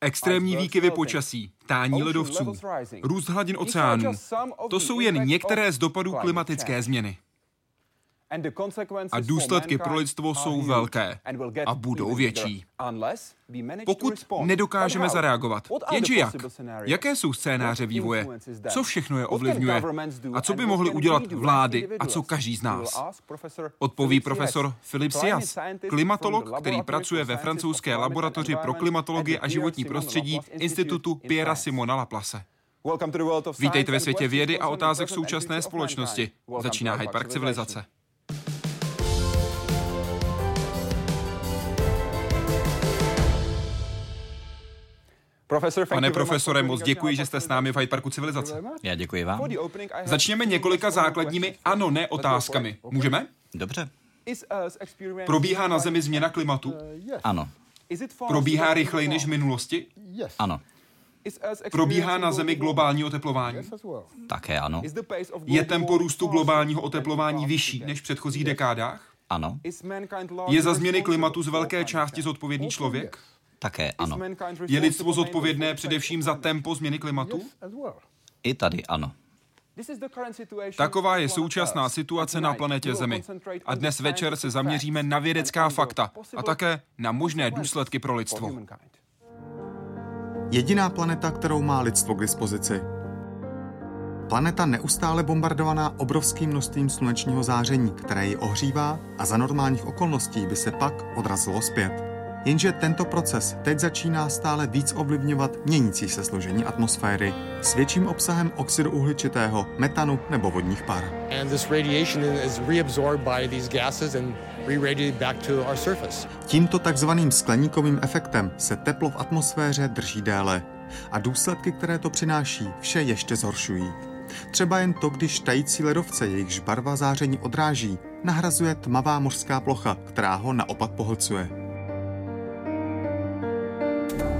Extrémní výkyvy počasí, tání ledovců, růst hladin oceánů, to jsou jen některé z dopadů klimatické změny. A důsledky pro lidstvo jsou velké a budou větší. Pokud nedokážeme zareagovat, jenže jak? Jaké jsou scénáře vývoje? Co všechno je ovlivňuje? A co by mohly udělat vlády a co každý z nás? Odpoví profesor Philip Sias, klimatolog, který pracuje ve francouzské laboratoři pro klimatologii a životní prostředí Institutu Piera Simona Laplace. Vítejte ve světě vědy a otázek současné společnosti. Začíná Hyde Park civilizace. Pane profesore, moc děkuji, že jste s námi v Hyde Parku civilizace. Já děkuji vám. Začněme několika základními ano, ne otázkami. Můžeme? Dobře. Probíhá na Zemi změna klimatu? Ano. Probíhá rychleji než v minulosti? Ano. Probíhá na Zemi globální oteplování? Také ano. Je tempo růstu globálního oteplování vyšší než v předchozích dekádách? Ano. Je za změny klimatu z velké části zodpovědný člověk? Také ano. Je lidstvo zodpovědné především za tempo změny klimatu? I tady ano. Taková je současná situace na planetě Zemi. A dnes večer se zaměříme na vědecká fakta a také na možné důsledky pro lidstvo. Jediná planeta, kterou má lidstvo k dispozici. Planeta neustále bombardovaná obrovským množstvím slunečního záření, které ji ohřívá a za normálních okolností by se pak odrazilo zpět. Jenže tento proces teď začíná stále víc ovlivňovat měnící se složení atmosféry s větším obsahem oxidu uhličitého, metanu nebo vodních par. Tímto takzvaným skleníkovým efektem se teplo v atmosféře drží déle a důsledky, které to přináší, vše ještě zhoršují. Třeba jen to, když tající ledovce, jejichž barva záření odráží, nahrazuje tmavá mořská plocha, která ho naopak pohlcuje.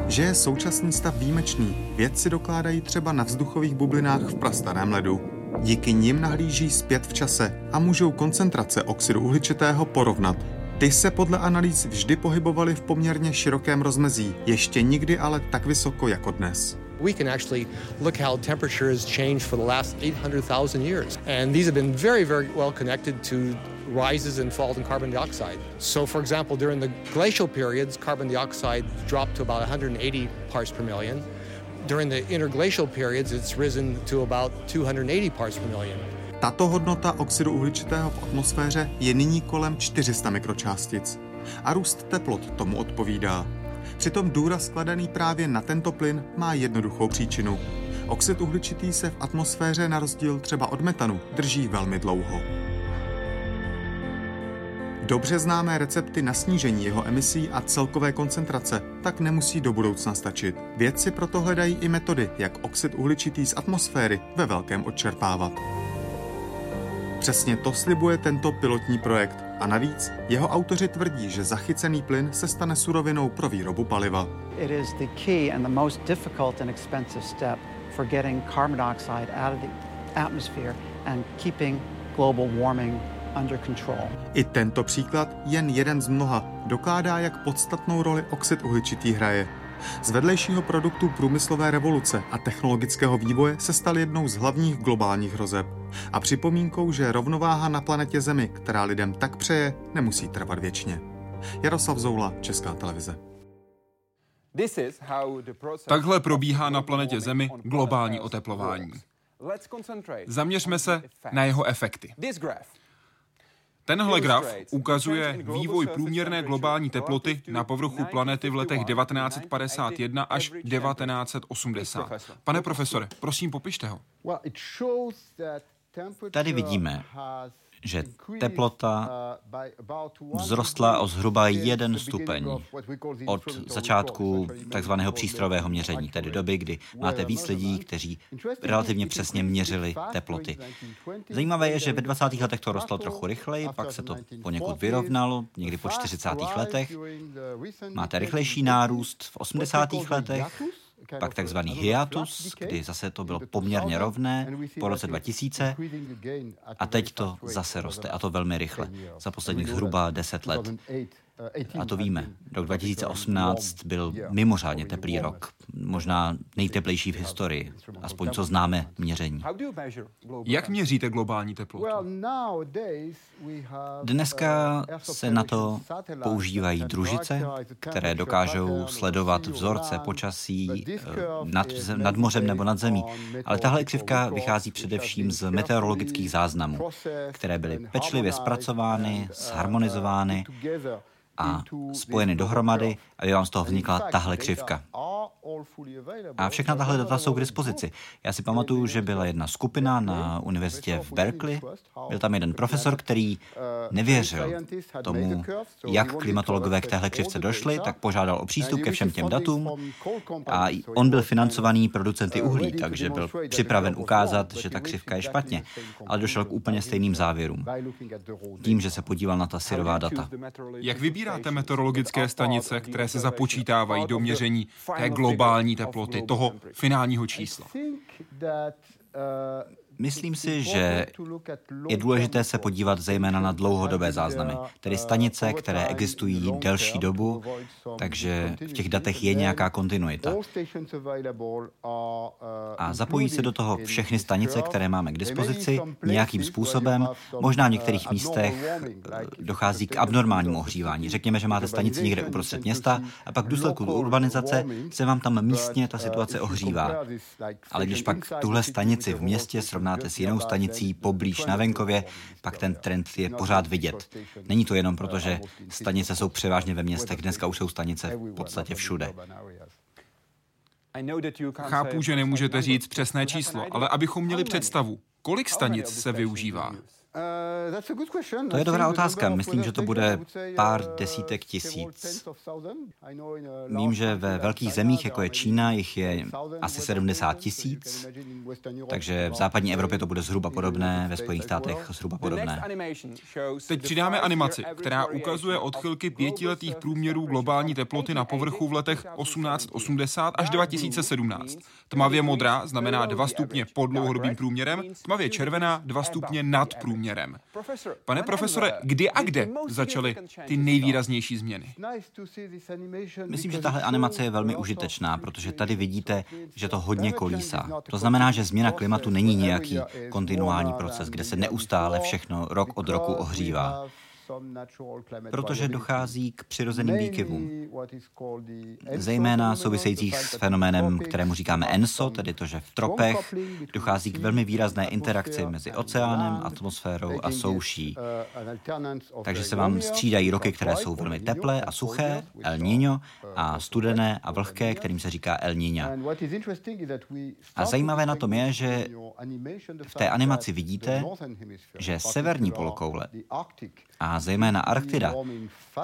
Že je současný stav výjimečný, vědci dokládají třeba na vzduchových bublinách v prastarém ledu. Díky nim nahlíží zpět v čase a můžou koncentrace oxidu uhličitého porovnat. Ty se podle analýz vždy pohybovaly v poměrně širokém rozmezí, ještě nikdy ale tak vysoko jako dnes. we can actually look how temperature has changed for the last 800,000 years. And these have been very, very well connected to rises and falls in carbon dioxide. So, for example, during the glacial periods, carbon dioxide dropped to about 180 parts per million. During the interglacial periods, it's risen to about 280 parts per million. Tato hodnota oxidu uhličitého v atmosféře je nyní kolem 400 mikročástic a růst teplot tomu odpovídá. Přitom důraz skladaný právě na tento plyn má jednoduchou příčinu. Oxid uhličitý se v atmosféře na rozdíl třeba od metanu drží velmi dlouho. Dobře známé recepty na snížení jeho emisí a celkové koncentrace tak nemusí do budoucna stačit. Vědci proto hledají i metody, jak oxid uhličitý z atmosféry ve velkém odčerpávat. Přesně to slibuje tento pilotní projekt a navíc jeho autoři tvrdí, že zachycený plyn se stane surovinou pro výrobu paliva. Global warming. I tento příklad, jen jeden z mnoha, dokládá, jak podstatnou roli oxid uhličitý hraje. Z vedlejšího produktu průmyslové revoluce a technologického vývoje se stal jednou z hlavních globálních hrozeb. A připomínkou, že rovnováha na planetě Zemi, která lidem tak přeje, nemusí trvat věčně. Jaroslav Zoula, Česká televize. Takhle probíhá na planetě Zemi globální oteplování. Zaměřme se na jeho efekty. Tenhle graf ukazuje vývoj průměrné globální teploty na povrchu planety v letech 1951 až 1980. Pane profesore, prosím popište ho. Tady vidíme, že teplota vzrostla o zhruba jeden stupeň od začátku takzvaného přístrojového měření, tedy doby, kdy máte víc lidí, kteří relativně přesně měřili teploty. Zajímavé je, že ve 20. letech to rostlo trochu rychleji, pak se to poněkud vyrovnalo, někdy po 40. letech. Máte rychlejší nárůst v 80. letech, pak takzvaný hiatus, kdy zase to bylo poměrně rovné po roce 2000 a teď to zase roste a to velmi rychle, za posledních zhruba 10 let. A to víme. Rok 2018 byl mimořádně teplý rok. Možná nejteplejší v historii. Aspoň co známe měření. Jak měříte globální teplotu? Dneska se na to používají družice, které dokážou sledovat vzorce počasí eh, nad, nad mořem nebo nad zemí. Ale tahle křivka vychází především z meteorologických záznamů, které byly pečlivě zpracovány, zharmonizovány a spojeny dohromady, aby vám z toho vznikla tahle křivka. A všechna tahle data jsou k dispozici. Já si pamatuju, že byla jedna skupina na univerzitě v Berkeley. Byl tam jeden profesor, který nevěřil tomu, jak klimatologové k téhle křivce došli, tak požádal o přístup ke všem těm datům a on byl financovaný producenty uhlí, takže byl připraven ukázat, že ta křivka je špatně, ale došel k úplně stejným závěrům. Tím, že se podíval na ta syrová data. Jak vybíráte meteorologické stanice, které se započítávají do měření té globální teploty, toho finálního čísla? Myslím si, že je důležité se podívat zejména na dlouhodobé záznamy, tedy stanice, které existují delší dobu, takže v těch datech je nějaká kontinuita. A zapojí se do toho všechny stanice, které máme k dispozici, nějakým způsobem. Možná v některých místech dochází k abnormálnímu ohřívání. Řekněme, že máte stanici někde uprostřed města a pak v důsledku urbanizace se vám tam místně ta situace ohřívá. Ale když pak tuhle stanici v městě srovnáte srovnáte s jinou stanicí poblíž na venkově, pak ten trend je pořád vidět. Není to jenom proto, že stanice jsou převážně ve městech, dneska už jsou stanice v podstatě všude. Chápu, že nemůžete říct přesné číslo, ale abychom měli představu, kolik stanic se využívá? To je dobrá otázka. Myslím, že to bude pár desítek tisíc. Vím, že ve velkých zemích, jako je Čína, jich je asi 70 tisíc, takže v západní Evropě to bude zhruba podobné, ve Spojených státech zhruba podobné. Teď přidáme animaci, která ukazuje odchylky pětiletých průměrů globální teploty na povrchu v letech 1880 až 2017. Tmavě modrá znamená 2 stupně pod dlouhodobým průměrem, tmavě červená 2 stupně nad průměrem průměrem. Pane profesore, kdy a kde začaly ty nejvýraznější změny? Myslím, že tahle animace je velmi užitečná, protože tady vidíte, že to hodně kolísá. To znamená, že změna klimatu není nějaký kontinuální proces, kde se neustále všechno rok od roku ohřívá protože dochází k přirozeným výkyvům, zejména souvisejících s fenoménem, kterému říkáme ENSO, tedy to, že v tropech dochází k velmi výrazné interakci mezi oceánem, atmosférou a souší. Takže se vám střídají roky, které jsou velmi teplé a suché, El Niño, a studené a vlhké, kterým se říká El Niña. A zajímavé na tom je, že v té animaci vidíte, že severní polokoule a zejména Arktida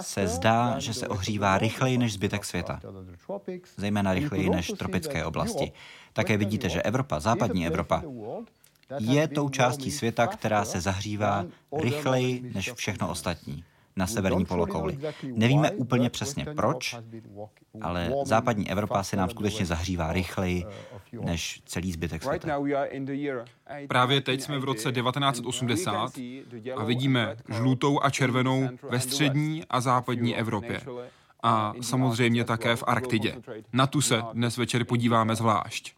se zdá, že se ohřívá rychleji než zbytek světa, zejména rychleji než tropické oblasti. Také vidíte, že Evropa, západní Evropa, je tou částí světa, která se zahřívá rychleji než všechno ostatní na severní polokouli. Nevíme úplně přesně proč, ale západní Evropa se nám skutečně zahřívá rychleji než celý zbytek světa. Právě teď jsme v roce 1980 a vidíme žlutou a červenou ve střední a západní Evropě a samozřejmě také v Arktidě. Na tu se dnes večer podíváme zvlášť.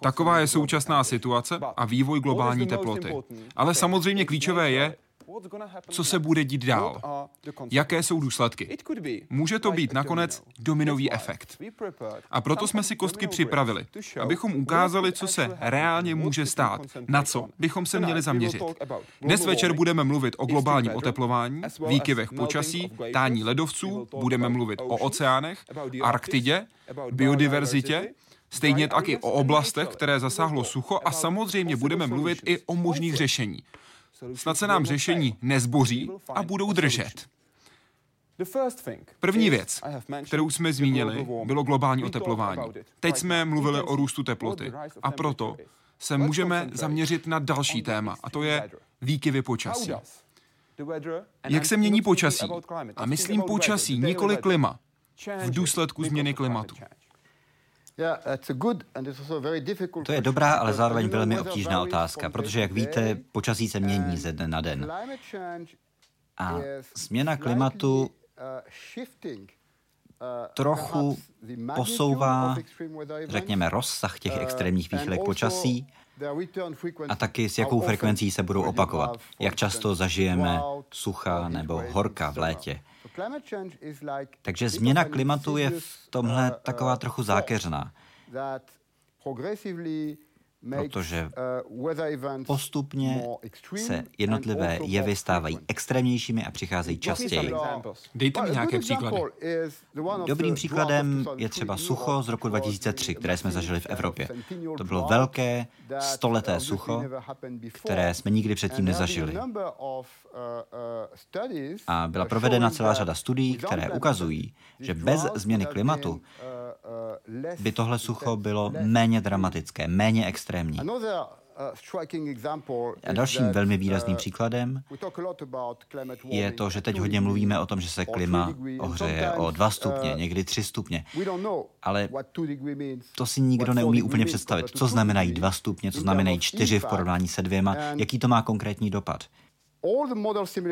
Taková je současná situace a vývoj globální teploty. Ale samozřejmě klíčové je, co se bude dít dál, jaké jsou důsledky. Může to být nakonec dominový efekt. A proto jsme si kostky připravili, abychom ukázali, co se reálně může stát, na co bychom se měli zaměřit. Dnes večer budeme mluvit o globálním oteplování, výkyvech počasí, tání ledovců, budeme mluvit o oceánech, Arktidě, biodiverzitě, Stejně tak i o oblastech, které zasáhlo sucho a samozřejmě budeme mluvit i o možných řešení. Snad se nám řešení nezboří a budou držet. První věc, kterou jsme zmínili, bylo globální oteplování. Teď jsme mluvili o růstu teploty. a proto se můžeme zaměřit na další téma, a to je výkyvy počasí. Jak se mění počasí? A myslím počasí, nikoli klima, v důsledku změny klimatu. To je dobrá, ale zároveň velmi obtížná otázka, protože, jak víte, počasí se mění ze dne na den. A změna klimatu trochu posouvá, řekněme, rozsah těch extrémních výchylek počasí a taky s jakou frekvencí se budou opakovat. Jak často zažijeme sucha nebo horka v létě. Takže změna klimatu je v tomhle taková trochu zákeřná protože uh, postupně se jednotlivé jevy stávají extrémnějšími a přicházejí častěji. Dejte mi nějaké příklady. Dobrým příkladem je třeba sucho z roku 2003, které jsme zažili v Evropě. To bylo velké, stoleté sucho, které jsme nikdy předtím nezažili. A byla provedena celá řada studií, které ukazují, že bez změny klimatu by tohle sucho bylo méně dramatické, méně extrémní. A dalším velmi výrazným příkladem je to, že teď hodně mluvíme o tom, že se klima ohřeje o 2 stupně, někdy 3 stupně. Ale to si nikdo neumí úplně představit. Co znamenají 2 stupně, co znamenají 4 v porovnání se dvěma, jaký to má konkrétní dopad.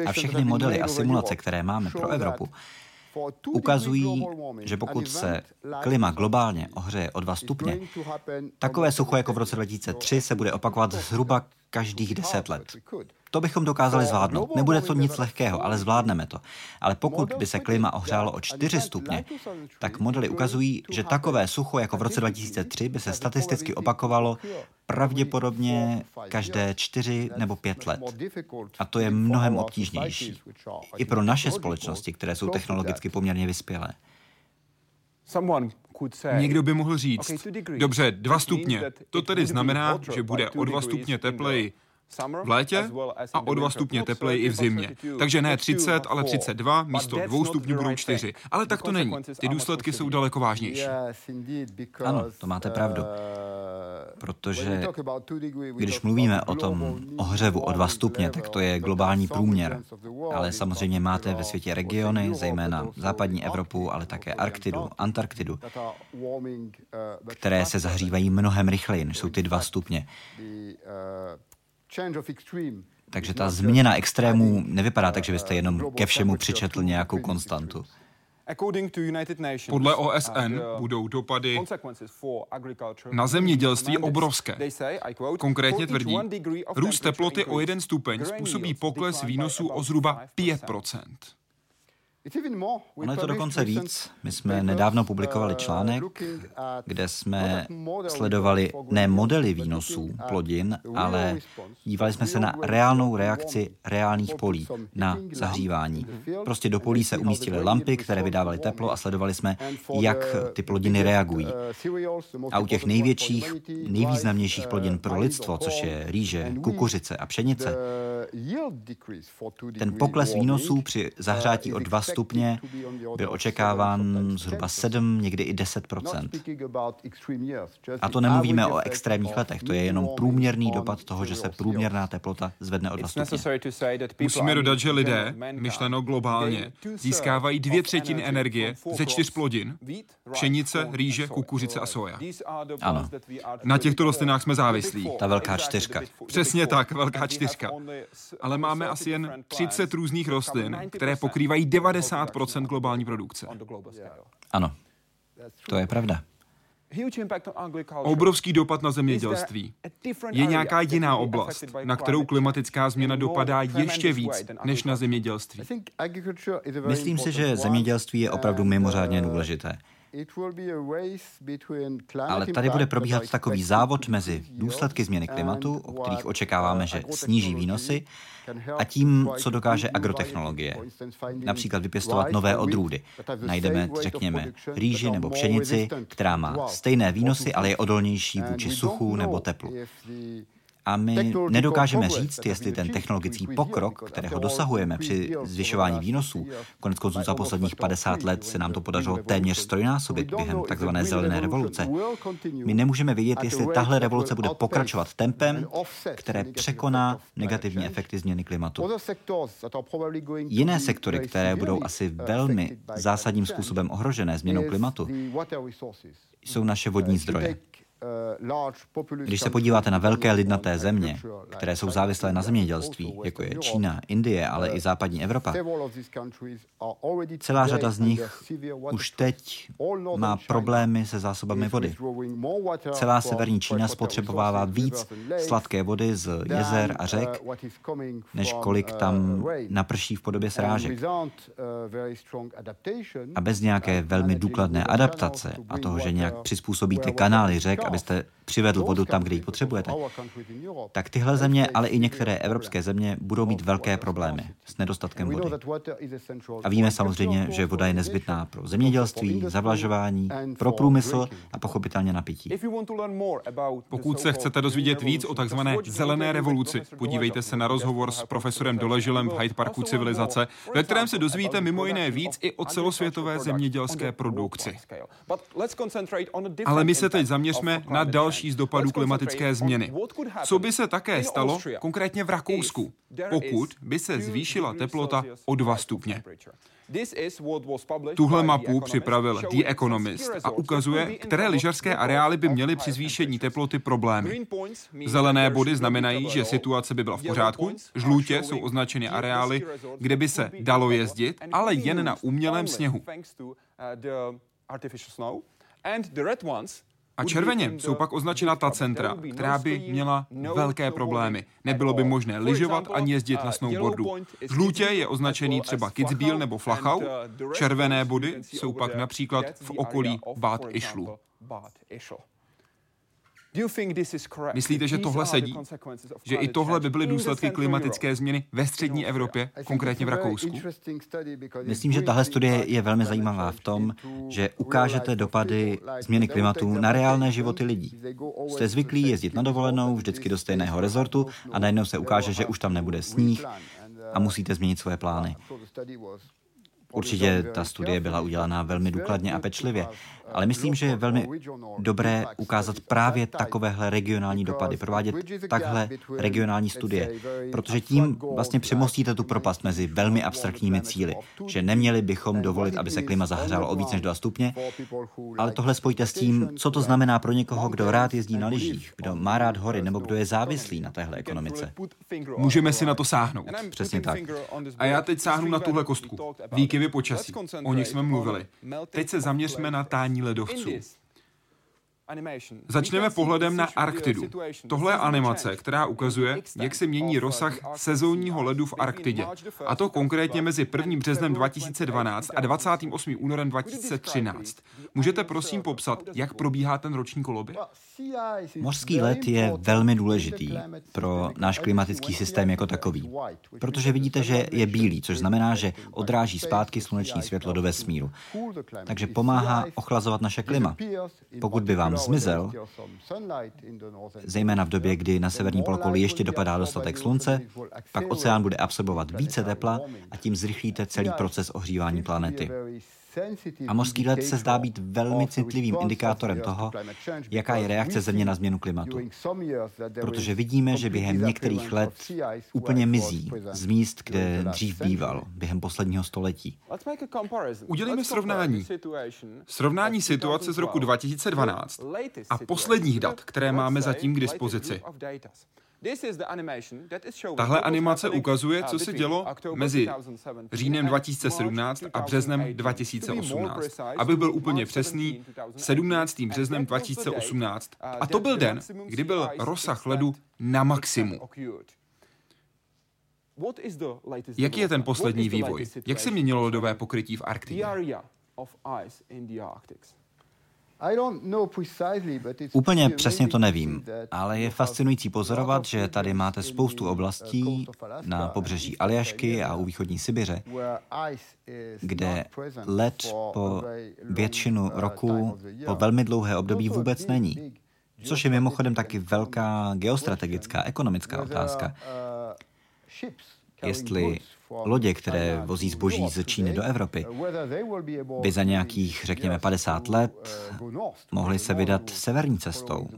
A všechny modely a simulace, které máme pro Evropu, ukazují, že pokud se klima globálně ohřeje o 2 stupně, takové sucho jako v roce 2003 se bude opakovat zhruba každých 10 let. To bychom dokázali zvládnout. Nebude to nic lehkého, ale zvládneme to. Ale pokud by se klima ohřálo o 4 stupně, tak modely ukazují, že takové sucho jako v roce 2003 by se statisticky opakovalo pravděpodobně každé 4 nebo 5 let. A to je mnohem obtížnější. I pro naše společnosti, které jsou technologicky poměrně vyspělé. Někdo by mohl říct, dobře, dva stupně, to tedy znamená, že bude o dva stupně tepleji v létě a o 2 stupně tepleji i v zimě. Takže ne 30, ale 32, místo 2 stupňů budou 4. Ale tak to není. Ty důsledky jsou daleko vážnější. Ano, to máte pravdu. Protože když mluvíme o tom ohřevu o 2 stupně, tak to je globální průměr. Ale samozřejmě máte ve světě regiony, zejména západní Evropu, ale také Arktidu, Antarktidu, které se zahřívají mnohem rychleji, než jsou ty 2 stupně. Takže ta změna extrémů nevypadá tak, že byste jenom ke všemu přičetl nějakou konstantu. Podle OSN budou dopady na zemědělství obrovské. Konkrétně tvrdí, růst teploty o jeden stupeň způsobí pokles výnosů o zhruba 5 Ono je to dokonce víc. My jsme nedávno publikovali uh, článek, kde jsme sledovali ne modely výnosů plodin, ale dívali jsme se na reálnou reakci reálných polí na zahřívání. Prostě do polí se umístily lampy, které vydávaly teplo a sledovali jsme, jak ty plodiny reagují. Uh, a u těch největších, nejvýznamnějších plodin pro lidstvo, což je rýže, kukuřice a pšenice, ten pokles výnosů při zahřátí o 2 stupně byl očekáván zhruba 7, někdy i 10% A to nemluvíme o extrémních letech, to je jenom průměrný dopad toho, že se průměrná teplota zvedne o 2 stupně. Musíme dodat, že lidé, myšleno globálně, získávají dvě třetiny energie ze čtyř plodin, pšenice, rýže, kukuřice a soja. Ano. Na těchto rostlinách jsme závislí. Ta velká čtyřka. Přesně tak, velká čtyřka. Ale máme asi jen 30 různých rostlin, které pokrývají 90% globální produkce. Ano, to je pravda. Obrovský dopad na zemědělství. Je nějaká jiná oblast, na kterou klimatická změna dopadá ještě víc než na zemědělství? Myslím si, že zemědělství je opravdu mimořádně důležité. Ale tady bude probíhat takový závod mezi důsledky změny klimatu, o kterých očekáváme, že sníží výnosy, a tím, co dokáže agrotechnologie. Například vypěstovat nové odrůdy. Najdeme, řekněme, rýži nebo pšenici, která má stejné výnosy, ale je odolnější vůči suchu nebo teplu. A my nedokážeme říct, jestli ten technologický pokrok, kterého dosahujeme při zvyšování výnosů, konec konců za posledních 50 let se nám to podařilo téměř strojnásobit během takzvané zelené revoluce. My nemůžeme vědět, jestli tahle revoluce bude pokračovat tempem, které překoná negativní efekty změny klimatu. Jiné sektory, které budou asi velmi zásadním způsobem ohrožené změnou klimatu, jsou naše vodní zdroje. Když se podíváte na velké lidnaté země, které jsou závislé na zemědělství, jako je Čína, Indie, ale i západní Evropa, celá řada z nich už teď má problémy se zásobami vody. Celá severní Čína spotřebovává víc sladké vody z jezer a řek, než kolik tam naprší v podobě srážek. A bez nějaké velmi důkladné adaptace a toho, že nějak přizpůsobíte kanály řek, aby ste přivedl vodu tam, kde ji potřebujete, tak tyhle země, ale i některé evropské země budou mít velké problémy s nedostatkem vody. A víme samozřejmě, že voda je nezbytná pro zemědělství, zavlažování, pro průmysl a pochopitelně na pití. Pokud se chcete dozvědět víc o takzvané zelené revoluci, podívejte se na rozhovor s profesorem Doležilem v Hyde Parku civilizace, ve kterém se dozvíte mimo jiné víc i o celosvětové zemědělské produkci. Ale my se teď zaměřme na další z dopadů klimatické změny. Co by se také stalo konkrétně v Rakousku, pokud by se zvýšila teplota o 2 stupně? Tuhle mapu připravil The Economist a ukazuje, které lyžařské areály by měly při zvýšení teploty problémy. Zelené body znamenají, že situace by byla v pořádku, žlutě jsou označeny areály, kde by se dalo jezdit, ale jen na umělém sněhu. A červeně jsou pak označena ta centra, která by měla velké problémy. Nebylo by možné lyžovat ani jezdit na snowboardu. Žlutě je označený třeba Kitzbühel nebo Flachau, červené body jsou pak například v okolí Bad Ischlu. Myslíte, že tohle sedí? Že i tohle by byly důsledky klimatické změny ve střední Evropě, konkrétně v Rakousku? Myslím, že tahle studie je velmi zajímavá v tom, že ukážete dopady změny klimatu na reálné životy lidí. Jste zvyklí jezdit na dovolenou vždycky do stejného rezortu a najednou se ukáže, že už tam nebude sníh a musíte změnit svoje plány. Určitě ta studie byla udělaná velmi důkladně a pečlivě, ale myslím, že je velmi dobré ukázat právě takovéhle regionální dopady, provádět takhle regionální studie, protože tím vlastně přemostíte tu propast mezi velmi abstraktními cíly, že neměli bychom dovolit, aby se klima zahřálo o víc než 2 stupně, ale tohle spojte s tím, co to znamená pro někoho, kdo rád jezdí na lyžích, kdo má rád hory nebo kdo je závislý na téhle ekonomice. Můžeme si na to sáhnout. Přesně tak. A já teď sáhnu na tuhle kostku. Výkyvy počasí. O nich jsme mluvili. Teď se zaměřme na tání ledovců. Začneme pohledem na Arktidu. Tohle je animace, která ukazuje, jak se mění rozsah sezónního ledu v Arktidě. A to konkrétně mezi 1. březnem 2012 a 28. únorem 2013. Můžete prosím popsat, jak probíhá ten roční koloběh? Mořský led je velmi důležitý pro náš klimatický systém jako takový, protože vidíte, že je bílý, což znamená, že odráží zpátky sluneční světlo do vesmíru. Takže pomáhá ochlazovat naše klima. Pokud by vám zmizel, zejména v době, kdy na severní polokouli ještě dopadá dostatek slunce, pak oceán bude absorbovat více tepla a tím zrychlíte celý proces ohřívání planety. A mořský led se zdá být velmi citlivým indikátorem toho, jaká je reakce Země na změnu klimatu. Protože vidíme, že během některých let úplně mizí z míst, kde dřív býval, během posledního století. Udělejme srovnání. Srovnání situace z roku 2012 a posledních dat, které máme zatím k dispozici. Tahle animace ukazuje, co se dělo mezi říjnem 2017 a březnem 2018. Abych byl úplně přesný, 17. březnem 2018. A to byl den, kdy byl rozsah ledu na maximum. Jaký je ten poslední vývoj? Jak se měnilo ledové pokrytí v Arktidě? Úplně přesně to nevím, ale je fascinující pozorovat, že tady máte spoustu oblastí na pobřeží Aljašky a u východní Sibiře, kde led po většinu roku, po velmi dlouhé období vůbec není. Což je mimochodem taky velká geostrategická, ekonomická otázka. Jestli lodě, které vozí zboží z Číny do Evropy, by za nějakých, řekněme, 50 let mohly se vydat severní cestou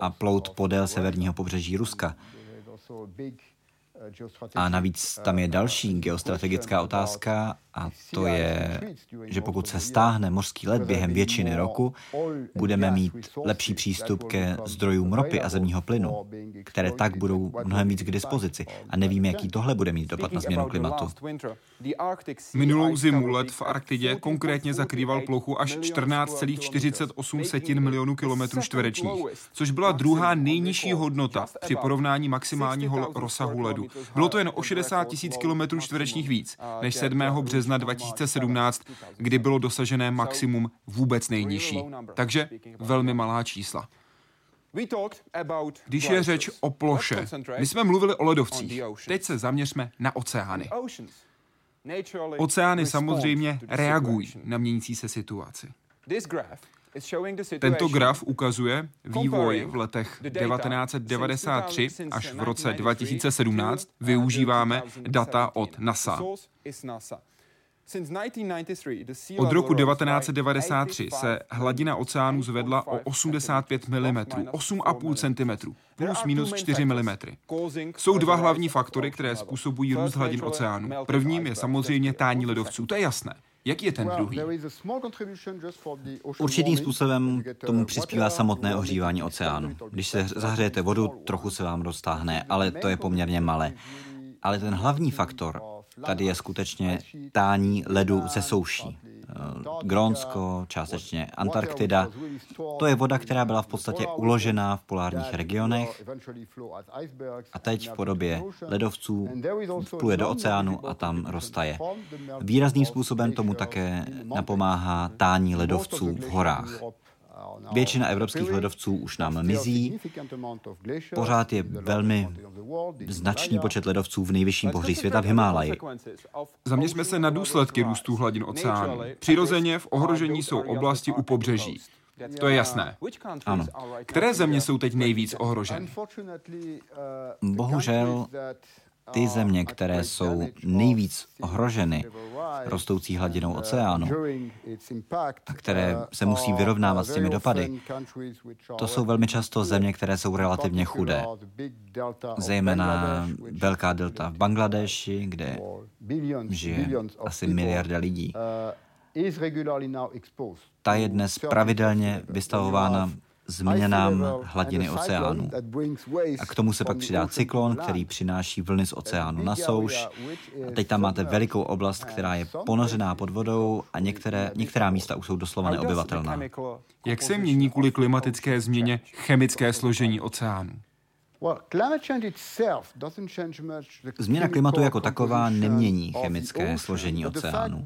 a plout podél severního pobřeží Ruska. A navíc tam je další geostrategická otázka a to je, že pokud se stáhne mořský led během většiny roku, budeme mít lepší přístup ke zdrojům ropy a zemního plynu, které tak budou mnohem víc k dispozici. A nevíme, jaký tohle bude mít dopad na změnu klimatu. Minulou zimu led v Arktidě konkrétně zakrýval plochu až 14,48 milionů kilometrů čtverečních, což byla druhá nejnižší hodnota při porovnání maximálního rozsahu ledu. Bylo to jen o 60 tisíc kilometrů čtverečních víc než 7. března 2017, kdy bylo dosažené maximum vůbec nejnižší. Takže velmi malá čísla. Když je řeč o ploše, my jsme mluvili o ledovcích. Teď se zaměřme na oceány. Oceány samozřejmě reagují na měnící se situaci. Tento graf ukazuje vývoj v letech 1993 až v roce 2017. Využíváme data od NASA. Od roku 1993 se hladina oceánu zvedla o 85 mm, 8,5 cm, plus minus 4 mm. Jsou dva hlavní faktory, které způsobují růst hladin oceánu. Prvním je samozřejmě tání ledovců, to je jasné. Jaký je ten druhý? Určitým způsobem tomu přispívá samotné ohřívání oceánu. Když se zahřejete vodu, trochu se vám roztáhne, ale to je poměrně malé. Ale ten hlavní faktor tady je skutečně tání ledu ze souší. Eh, Grónsko, částečně Antarktida. To je voda, která byla v podstatě uložená v polárních regionech a teď v podobě ledovců vpluje do oceánu a tam roztaje. Výrazným způsobem tomu také napomáhá tání ledovců v horách. Většina evropských ledovců už nám mizí. Pořád je velmi značný počet ledovců v nejvyšším pohoří světa v Himálaji. Zaměřme se na důsledky růstu hladin oceánu. Přirozeně v ohrožení jsou oblasti u pobřeží. To je jasné. Ano. Které země jsou teď nejvíc ohroženy? Bohužel ty země, které jsou nejvíc ohroženy rostoucí hladinou oceánu a které se musí vyrovnávat s těmi dopady, to jsou velmi často země, které jsou relativně chudé. Zejména velká delta v Bangladeši, kde žije asi miliarda lidí. Ta je dnes pravidelně vystavována změnám hladiny oceánu. A k tomu se pak přidá cyklon, který přináší vlny z oceánu na souš. A teď tam máte velikou oblast, která je ponořená pod vodou a některé, některá místa už jsou doslova neobyvatelná. Jak se mění kvůli klimatické změně chemické složení oceánu? Změna klimatu jako taková nemění chemické složení oceánu.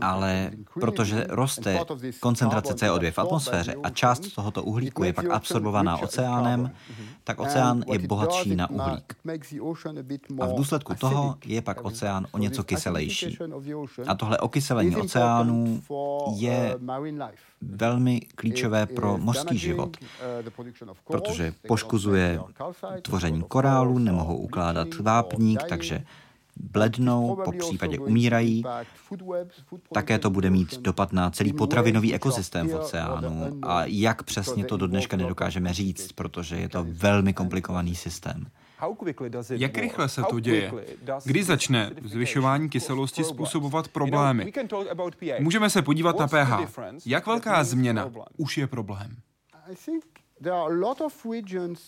Ale protože roste koncentrace CO2 v atmosféře a část tohoto uhlíku je pak absorbovaná oceánem, tak oceán je bohatší na uhlík. A v důsledku toho je pak oceán o něco kyselejší. A tohle okyselení oceánů je velmi klíčové pro mořský život, protože poškozuje tvoření korálu, nemohou ukládat vápník, takže blednou, po případě umírají. Také to bude mít dopad na celý potravinový ekosystém v oceánu. A jak přesně to do dneška nedokážeme říct, protože je to velmi komplikovaný systém. Jak rychle se to děje? Kdy začne zvyšování kyselosti způsobovat problémy? Můžeme se podívat na pH. Jak velká změna už je problém?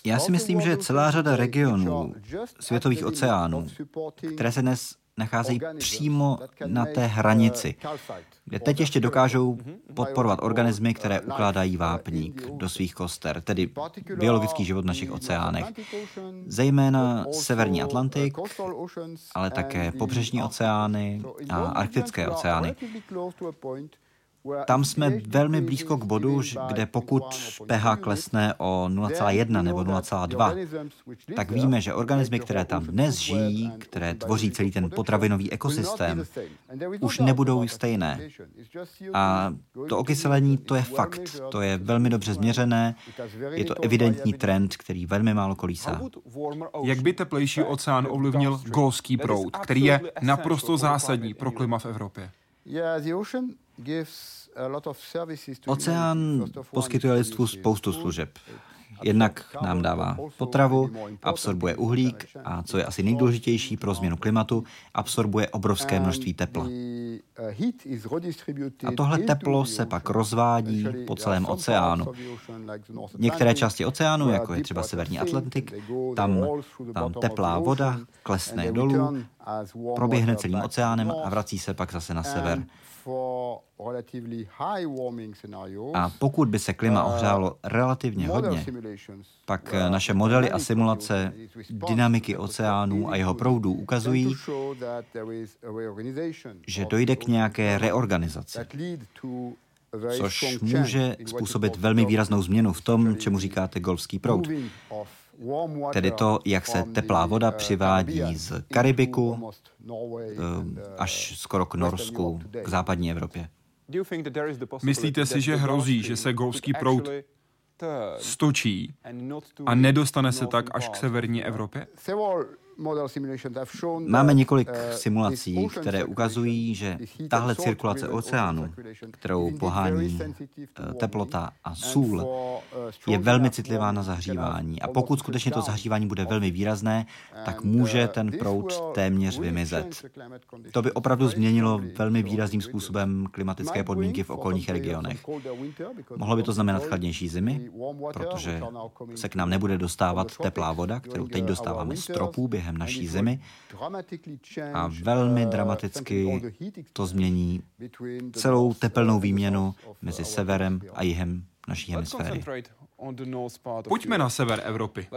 Já si myslím, že celá řada regionů světových oceánů, které se dnes nacházejí přímo na té hranici, kde teď ještě dokážou podporovat organismy, které ukládají vápník do svých koster, tedy biologický život v našich oceánech. Zejména severní Atlantik, ale také pobřežní oceány a arktické oceány. Tam jsme velmi blízko k bodu, kde pokud pH klesne o 0,1 nebo 0,2, tak víme, že organismy, které tam dnes žijí, které tvoří celý ten potravinový ekosystém, už nebudou stejné. A to okyselení, to je fakt, to je velmi dobře změřené, je to evidentní trend, který velmi málo kolísá. Jak by teplejší oceán ovlivnil golský proud, který je naprosto zásadní pro klima v Evropě? Oceán poskytuje lidstvu spoustu služeb. Jednak nám dává potravu, absorbuje uhlík a co je asi nejdůležitější pro změnu klimatu, absorbuje obrovské množství tepla. A tohle teplo se pak rozvádí po celém oceánu. Některé části oceánu, jako je třeba Severní Atlantik, tam, tam teplá voda klesne dolů, proběhne celým oceánem a vrací se pak zase na sever. A pokud by se klima uh, ohřálo relativně hodně, pak naše modely a simulace dynamiky oceánů a jeho proudů ukazují, že dojde k nějaké reorganizaci, což může způsobit velmi výraznou změnu v tom, čemu říkáte golfský proud. Tedy to, jak se teplá voda přivádí z Karibiku eh, až skoro k Norsku, k západní Evropě. Myslíte si, že hrozí, že se golfský proud stočí a nedostane se tak až k severní Evropě? Máme několik uh, simulací, které ukazují, že tahle cirkulace oceánu, kterou pohání eh, teplota a sůl, uh, je velmi citlivá na zahřívání. A pokud skutečně to zahřívání bude velmi výrazné, tak může uh, ten proud téměř vymizet. To by opravdu změnilo velmi výrazným způsobem klimatické podmínky v okolních regionech. Mohlo by to znamenat chladnější zimy, protože se k nám nebude dostávat teplá voda, kterou teď dostáváme z tropů během naší zemi a velmi dramaticky to změní celou tepelnou výměnu mezi severem a jihem naší hemisféry. Pojďme na sever Evropy.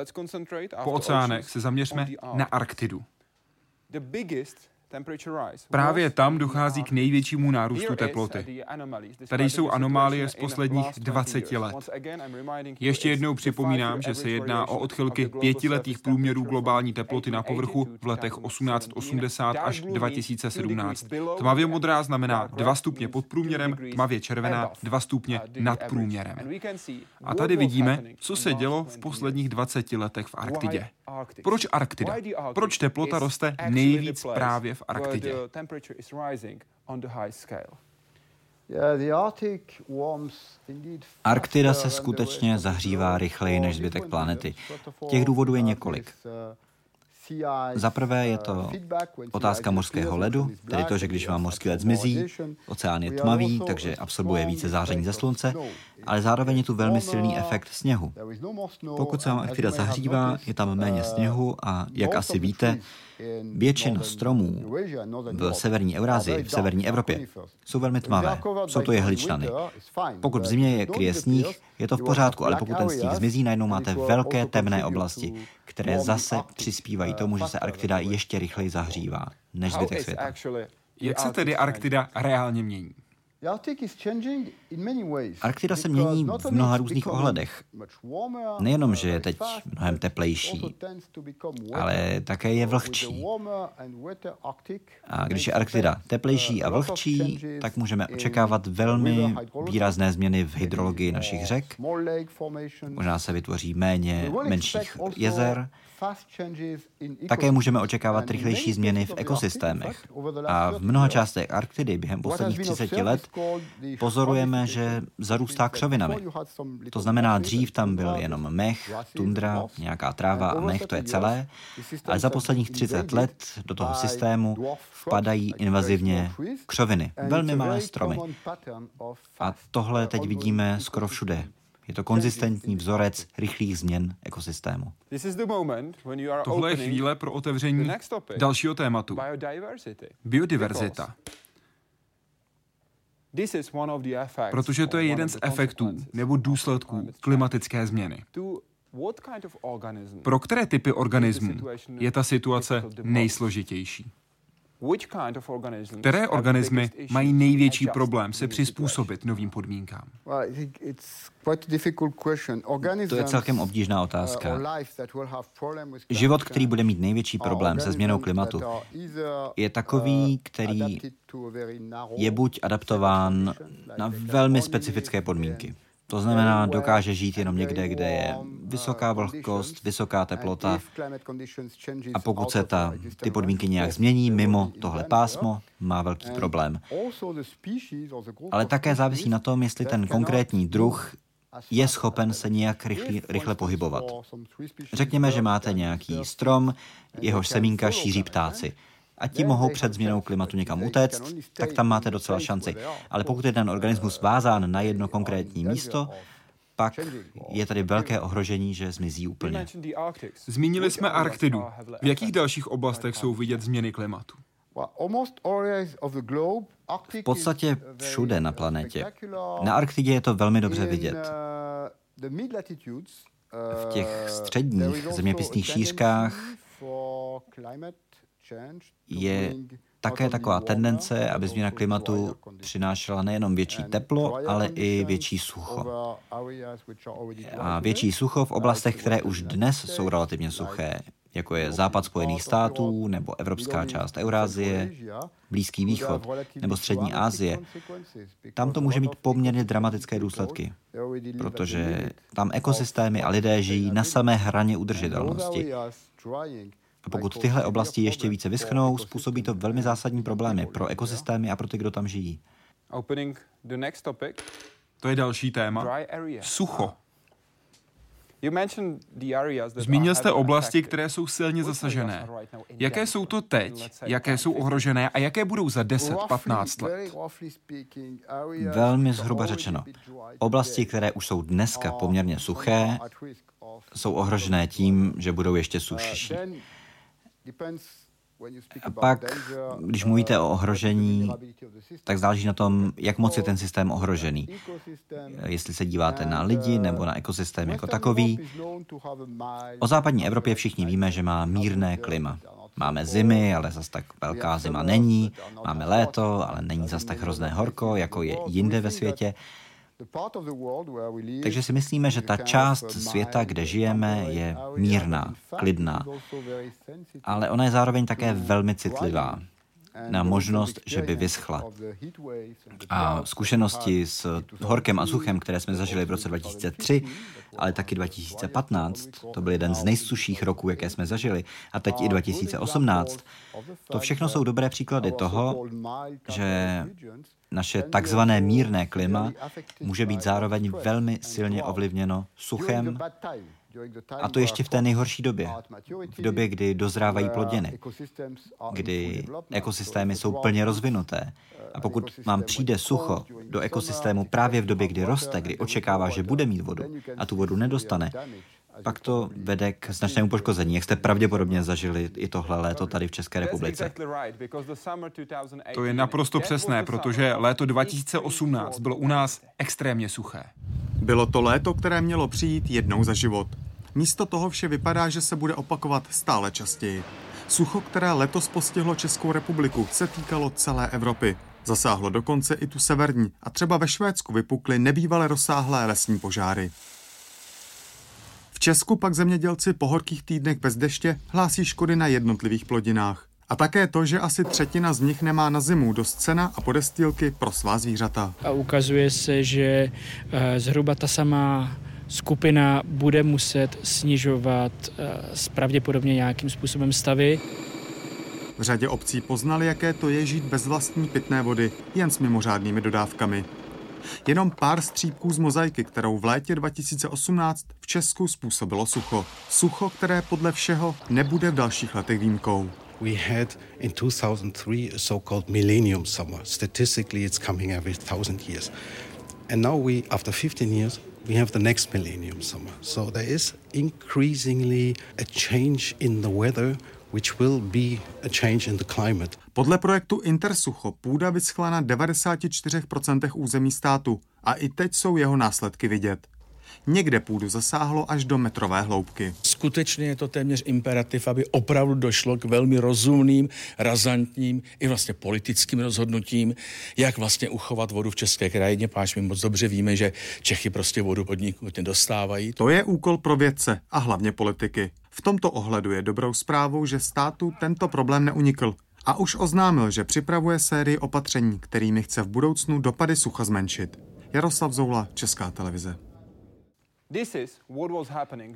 Po oceánech se zaměřme na Arktidu. Právě tam dochází k největšímu nárůstu teploty. Tady jsou anomálie z posledních 20 let. Ještě jednou připomínám, že se jedná o odchylky pětiletých průměrů globální teploty na povrchu v letech 1880 až 2017. Tmavě modrá znamená 2 stupně pod průměrem, tmavě červená 2 stupně nad průměrem. A tady vidíme, co se dělo v posledních 20 letech v Arktidě. Proč Arktida? Proč teplota roste nejvíc právě v Arktidě? Arktida se skutečně zahřívá rychleji než zbytek planety. Těch důvodů je několik. Za prvé je to otázka mořského ledu, tedy to, že když vám mořský led zmizí, oceán je tmavý, takže absorbuje více záření ze slunce, ale zároveň je tu velmi silný efekt sněhu. Pokud se vám Arktida zahřívá, je tam méně sněhu a, jak asi víte, Většina stromů v severní Eurázii, v severní Evropě, jsou velmi tmavé. Jsou to jehličnany. Pokud v zimě je kryje sníh, je to v pořádku, ale pokud ten sníh zmizí, najednou máte velké temné oblasti, které zase přispívají tomu, že se Arktida ještě rychleji zahřívá než zbytek světa. Jak se tedy Arktida reálně mění? Arktida se mění v mnoha různých ohledech. Nejenom, že je teď mnohem teplejší, ale také je vlhčí. A když je Arktida teplejší a vlhčí, tak můžeme očekávat velmi výrazné změny v hydrologii našich řek. Možná se vytvoří méně menších jezer, také můžeme očekávat rychlejší změny v ekosystémech. A v mnoha částech Arktidy během posledních 30 let pozorujeme, že zarůstá křovinami. To znamená, dřív tam byl jenom mech, tundra, nějaká tráva a mech, to je celé. Ale za posledních 30 let do toho systému vpadají invazivně křoviny, velmi malé stromy. A tohle teď vidíme skoro všude. Je to konzistentní vzorec rychlých změn ekosystému. Tohle je chvíle pro otevření dalšího tématu. Biodiverzita. Protože to je jeden z efektů nebo důsledků klimatické změny. Pro které typy organismů je ta situace nejsložitější? Které organismy mají největší problém se přizpůsobit novým podmínkám? To je celkem obtížná otázka. Život, který bude mít největší problém se změnou klimatu, je takový, který je buď adaptován na velmi specifické podmínky. To znamená, dokáže žít jenom někde, kde je vysoká vlhkost, vysoká teplota a pokud se ta, ty podmínky nějak změní mimo tohle pásmo, má velký problém. Ale také závisí na tom, jestli ten konkrétní druh je schopen se nějak rychle, rychle pohybovat. Řekněme, že máte nějaký strom, jehož semínka šíří ptáci a ti mohou před změnou klimatu někam utéct, tak tam máte docela šanci. Ale pokud je ten organismus vázán na jedno konkrétní místo, pak je tady velké ohrožení, že zmizí úplně. Zmínili jsme Arktidu. V jakých dalších oblastech jsou vidět změny klimatu? V podstatě všude na planetě. Na Arktidě je to velmi dobře vidět. V těch středních zeměpisných šířkách je také taková tendence, aby změna klimatu přinášela nejenom větší teplo, ale i větší sucho. A větší sucho v oblastech, které už dnes jsou relativně suché, jako je západ Spojených států nebo evropská část Eurázie, Blízký východ nebo Střední Asie, tam to může mít poměrně dramatické důsledky, protože tam ekosystémy a lidé žijí na samé hraně udržitelnosti. A pokud tyhle oblasti ještě více vyschnou, způsobí to velmi zásadní problémy pro ekosystémy a pro ty, kdo tam žijí. To je další téma. Sucho. Zmínil jste oblasti, které jsou silně zasažené. Jaké jsou to teď, jaké jsou ohrožené a jaké budou za 10-15 let? Velmi zhruba řečeno. Oblasti, které už jsou dneska poměrně suché, jsou ohrožené tím, že budou ještě sušší. A pak, když mluvíte o ohrožení, tak záleží na tom, jak moc je ten systém ohrožený. Jestli se díváte na lidi nebo na ekosystém jako takový. O západní Evropě všichni víme, že má mírné klima. Máme zimy, ale zas tak velká zima není. Máme léto, ale není zas tak hrozné horko, jako je jinde ve světě. Takže si myslíme, že ta část světa, kde žijeme, je mírná, klidná. Ale ona je zároveň také velmi citlivá na možnost, že by vyschla. A zkušenosti s horkem a suchem, které jsme zažili v roce 2003, ale taky 2015, to byl jeden z nejsušších roků, jaké jsme zažili, a teď i 2018, to všechno jsou dobré příklady toho, že naše takzvané mírné klima může být zároveň velmi silně ovlivněno suchem, a to ještě v té nejhorší době. V době, kdy dozrávají plodiny, kdy ekosystémy jsou plně rozvinuté. A pokud vám přijde sucho do ekosystému právě v době, kdy roste, kdy očekává, že bude mít vodu a tu vodu nedostane, pak to vede k značnému poškození, jak jste pravděpodobně zažili i tohle léto tady v České republice. To je naprosto přesné, protože léto 2018 bylo u nás extrémně suché. Bylo to léto, které mělo přijít jednou za život. Místo toho vše vypadá, že se bude opakovat stále častěji. Sucho, které letos postihlo Českou republiku, se týkalo celé Evropy. Zasáhlo dokonce i tu severní a třeba ve Švédsku vypukly nebývalé rozsáhlé lesní požáry. Česku pak zemědělci po horkých týdnech bez deště hlásí škody na jednotlivých plodinách. A také to, že asi třetina z nich nemá na zimu dost cena a podestýlky pro svá zvířata. A ukazuje se, že eh, zhruba ta samá skupina bude muset snižovat uh, pravděpodobně nějakým způsobem stavy. V řadě obcí poznali, jaké to je žít bez vlastní pitné vody, jen s mimořádnými dodávkami. Jenom pár střípků z mozaiky, kterou v létě 2018 v Česku způsobilo sucho. Sucho, které podle všeho nebude v dalších letech výjimkou. We had in 2003 a so-called millennium summer. Statistically, it's coming every thousand years. And now we, after 15 years, we have the next millennium summer. So there is increasingly a change in the weather which will be a change in the climate. Podle projektu Intersucho půda vyschla na 94% území státu a i teď jsou jeho následky vidět. Někde půdu zasáhlo až do metrové hloubky. Skutečně je to téměř imperativ, aby opravdu došlo k velmi rozumným, razantním i vlastně politickým rozhodnutím, jak vlastně uchovat vodu v České krajině, páč my moc dobře víme, že Čechy prostě vodu pod dostávají. To je úkol pro vědce a hlavně politiky. V tomto ohledu je dobrou zprávou, že státu tento problém neunikl a už oznámil, že připravuje sérii opatření, kterými chce v budoucnu dopady sucha zmenšit. Jaroslav Zoula, Česká televize.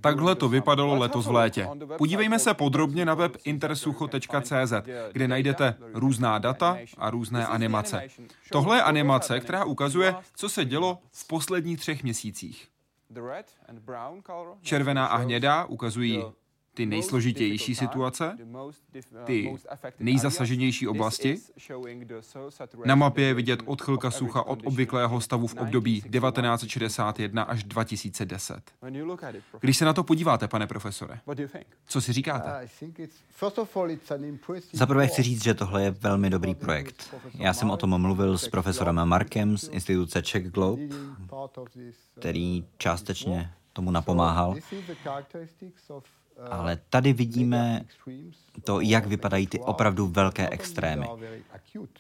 Takhle to vypadalo letos v létě. Podívejme se podrobně na web intersucho.cz, kde najdete různá data a různé animace. Tohle je animace, která ukazuje, co se dělo v posledních třech měsících. Červená a hnědá ukazují ty nejsložitější situace, ty nejzasaženější oblasti. Na mapě je vidět odchylka sucha od obvyklého stavu v období 1961 až 2010. Když se na to podíváte, pane profesore, co si říkáte? Za prvé chci říct, že tohle je velmi dobrý projekt. Já jsem o tom mluvil s profesorem Markem z instituce Czech Globe, který částečně tomu napomáhal. Ale tady vidíme to, jak vypadají ty opravdu velké extrémy.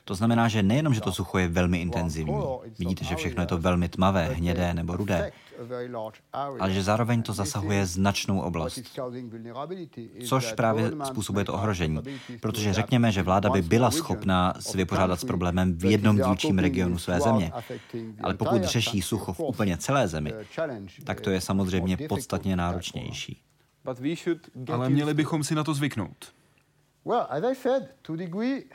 To znamená, že nejenom, že to sucho je velmi intenzivní, vidíte, že všechno je to velmi tmavé, hnědé nebo rudé, ale že zároveň to zasahuje značnou oblast. Což právě způsobuje to ohrožení. Protože řekněme, že vláda by byla schopná se vypořádat s problémem v jednom dílčím regionu své země. Ale pokud řeší sucho v úplně celé zemi, tak to je samozřejmě podstatně náročnější. Ale měli bychom si na to zvyknout.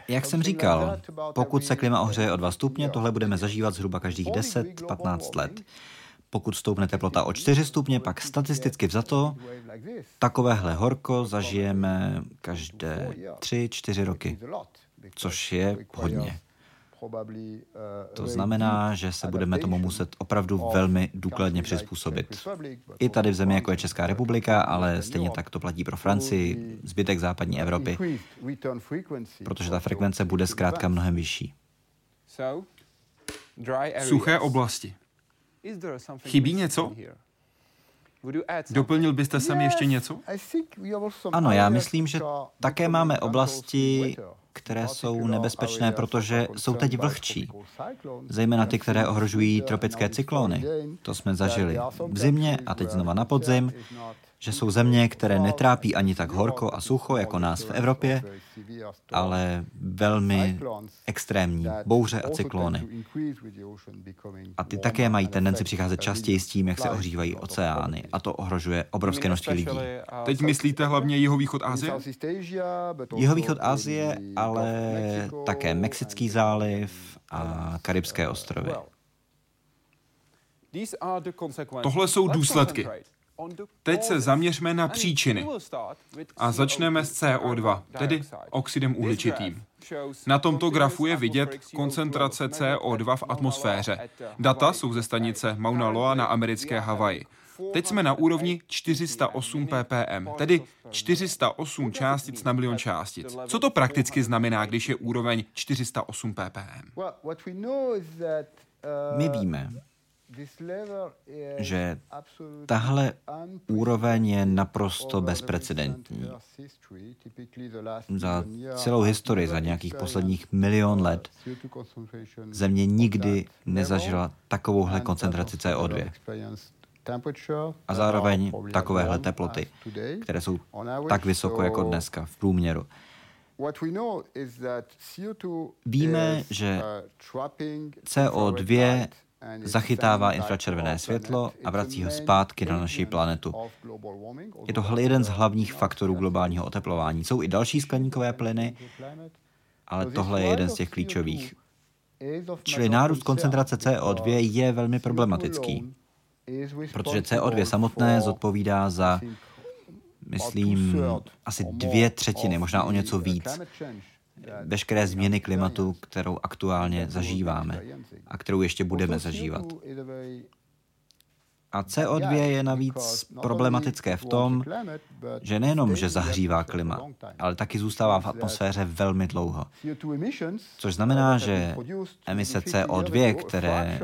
Jak jsem říkal, pokud se klima ohřeje o 2 stupně, tohle budeme zažívat zhruba každých 10-15 let. Pokud stoupne teplota o 4 stupně, pak statisticky vzato takovéhle horko zažijeme každé 3-4 roky, což je hodně. To znamená, že se budeme tomu muset opravdu velmi důkladně přizpůsobit. I tady v zemi, jako je Česká republika, ale stejně tak to platí pro Francii, zbytek západní Evropy, protože ta frekvence bude zkrátka mnohem vyšší. Suché oblasti. Chybí něco? Doplnil byste sem ještě něco? Ano, já myslím, že také máme oblasti, které jsou nebezpečné, protože jsou teď vlhčí. Zejména ty, které ohrožují tropické cyklony. To jsme zažili v zimě a teď znova na podzim že jsou země, které netrápí ani tak horko a sucho jako nás v Evropě, ale velmi extrémní bouře a cyklony. A ty také mají tendenci přicházet častěji s tím, jak se ohřívají oceány a to ohrožuje obrovské množství lidí. Teď myslíte hlavně jihovýchod Asie? Jihovýchod Asie, ale také Mexický záliv a Karibské ostrovy. Tohle jsou důsledky. Teď se zaměřme na příčiny a začneme s CO2, tedy oxidem uhličitým. Na tomto grafu je vidět koncentrace CO2 v atmosféře. Data jsou ze stanice Mauna Loa na americké Havaji. Teď jsme na úrovni 408 ppm, tedy 408 částic na milion částic. Co to prakticky znamená, když je úroveň 408 ppm? My víme, že tahle úroveň je naprosto bezprecedentní. Za celou historii, za nějakých posledních milion let, Země nikdy nezažila takovouhle koncentraci CO2. A zároveň takovéhle teploty, které jsou tak vysoko jako dneska v průměru. Víme, že CO2 zachytává infračervené světlo a vrací ho zpátky na naši planetu. Je to jeden z hlavních faktorů globálního oteplování. Jsou i další skleníkové plyny, ale tohle je jeden z těch klíčových. Čili nárůst koncentrace CO2 je velmi problematický, protože CO2 samotné zodpovídá za, myslím, asi dvě třetiny, možná o něco víc veškeré změny klimatu, kterou aktuálně zažíváme a kterou ještě budeme zažívat. A CO2 je navíc problematické v tom, že nejenom, že zahřívá klima, ale taky zůstává v atmosféře velmi dlouho. Což znamená, že emise CO2, které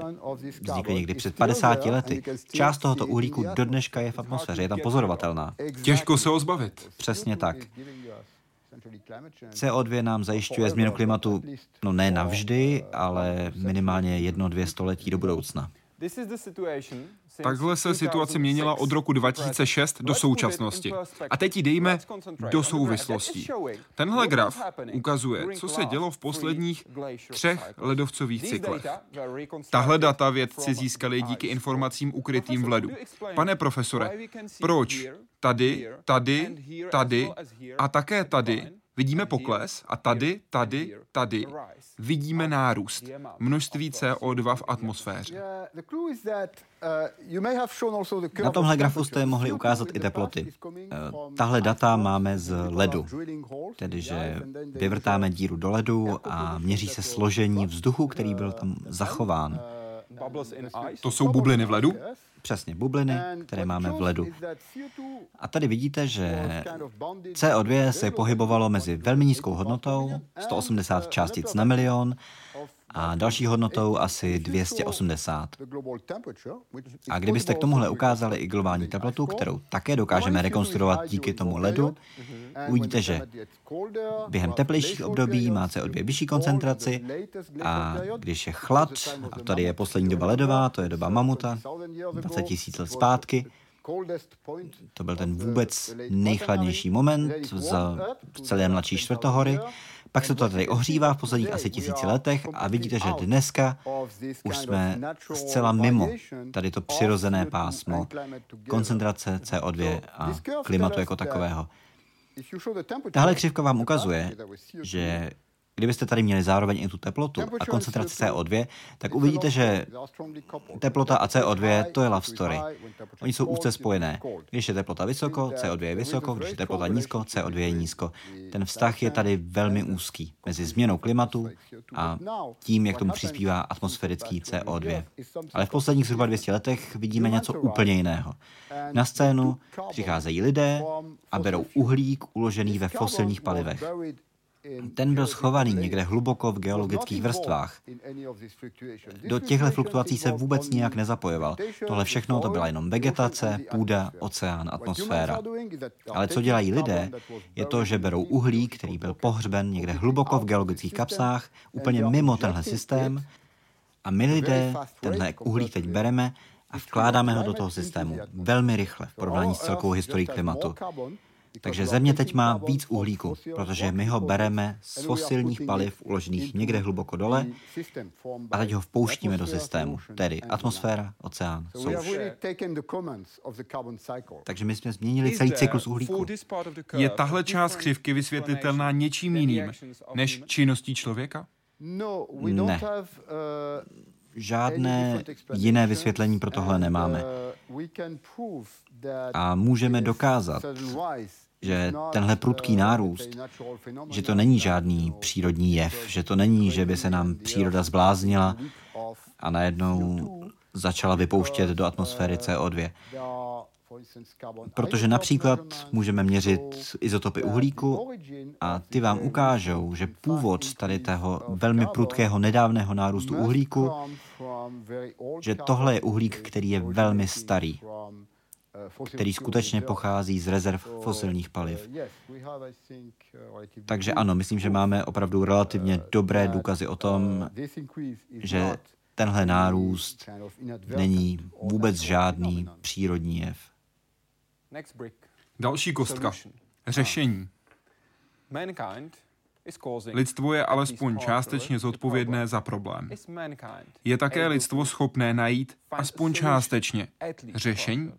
vznikly někdy před 50 lety, část tohoto uhlíku do dneška je v atmosféře, je tam pozorovatelná. Těžko se ho zbavit. Přesně tak. CO2 nám zajišťuje změnu klimatu, no ne navždy, ale minimálně jedno, dvě století do budoucna. Takhle se situace měnila od roku 2006 do současnosti. A teď ji dejme do souvislostí. Tenhle graf ukazuje, co se dělo v posledních třech ledovcových cyklech. Tahle data vědci získali díky informacím ukrytým v ledu. Pane profesore, proč tady, tady, tady a také tady. Vidíme pokles a tady, tady, tady. Vidíme nárůst množství CO2 v atmosféře. Na tomhle grafu jste mohli ukázat i teploty. Eh, tahle data máme z ledu, tedy že vyvrtáme díru do ledu a měří se složení vzduchu, který byl tam zachován. To jsou bubliny v ledu? Přesně, bubliny, které máme v ledu. A tady vidíte, že CO2 se pohybovalo mezi velmi nízkou hodnotou, 180 částic na milion, a další hodnotou asi 280. A kdybyste k tomuhle ukázali i globální teplotu, kterou také dokážeme rekonstruovat díky tomu ledu, uvidíte, že během teplejších období má CO2 vyšší koncentraci a když je chlad, a tady je poslední doba ledová, to je doba mamuta, 20 tisíc let zpátky, to byl ten vůbec nejchladnější moment za celé mladší čtvrtohory. Pak se to tady ohřívá v posledních asi tisíci letech a vidíte, že dneska už jsme zcela mimo tady to přirozené pásmo koncentrace CO2 a klimatu jako takového. Tahle křivka vám ukazuje, že Kdybyste tady měli zároveň i tu teplotu a koncentraci CO2, tak uvidíte, že teplota a CO2 to je love story. Oni jsou úzce spojené. Když je teplota vysoko, CO2 je vysoko, když je teplota nízko, CO2 je nízko. Ten vztah je tady velmi úzký mezi změnou klimatu a tím, jak tomu přispívá atmosférický CO2. Ale v posledních zhruba 200 letech vidíme něco úplně jiného. Na scénu přicházejí lidé a berou uhlík uložený ve fosilních palivech. Ten byl schovaný někde hluboko v geologických vrstvách. Do těchto fluktuací se vůbec nijak nezapojoval. Tohle všechno to byla jenom vegetace, půda, oceán, atmosféra. Ale co dělají lidé, je to, že berou uhlí, který byl pohřben někde hluboko v geologických kapsách, úplně mimo tenhle systém, a my lidé tenhle uhlí teď bereme a vkládáme ho do toho systému velmi rychle v porovnání s celkovou historií klimatu. Takže země teď má víc uhlíku, protože my ho bereme z fosilních paliv uložených někde hluboko dole a teď ho vpouštíme do systému, tedy atmosféra, oceán, souš. Takže my jsme změnili celý cyklus uhlíku. Je tahle část křivky vysvětlitelná něčím jiným než činností člověka? Ne. Žádné jiné vysvětlení pro tohle nemáme. A můžeme dokázat, že tenhle prudký nárůst, že to není žádný přírodní jev, že to není, že by se nám příroda zbláznila a najednou začala vypouštět do atmosféry CO2. Protože například můžeme měřit izotopy uhlíku a ty vám ukážou, že původ tady toho velmi prudkého nedávného nárůstu uhlíku, že tohle je uhlík, který je velmi starý který skutečně pochází z rezerv fosilních paliv. Takže ano, myslím, že máme opravdu relativně dobré důkazy o tom, že tenhle nárůst není vůbec žádný přírodní jev. Další kostka. Řešení. Lidstvo je alespoň částečně zodpovědné za problém. Je také lidstvo schopné najít aspoň částečně řešení?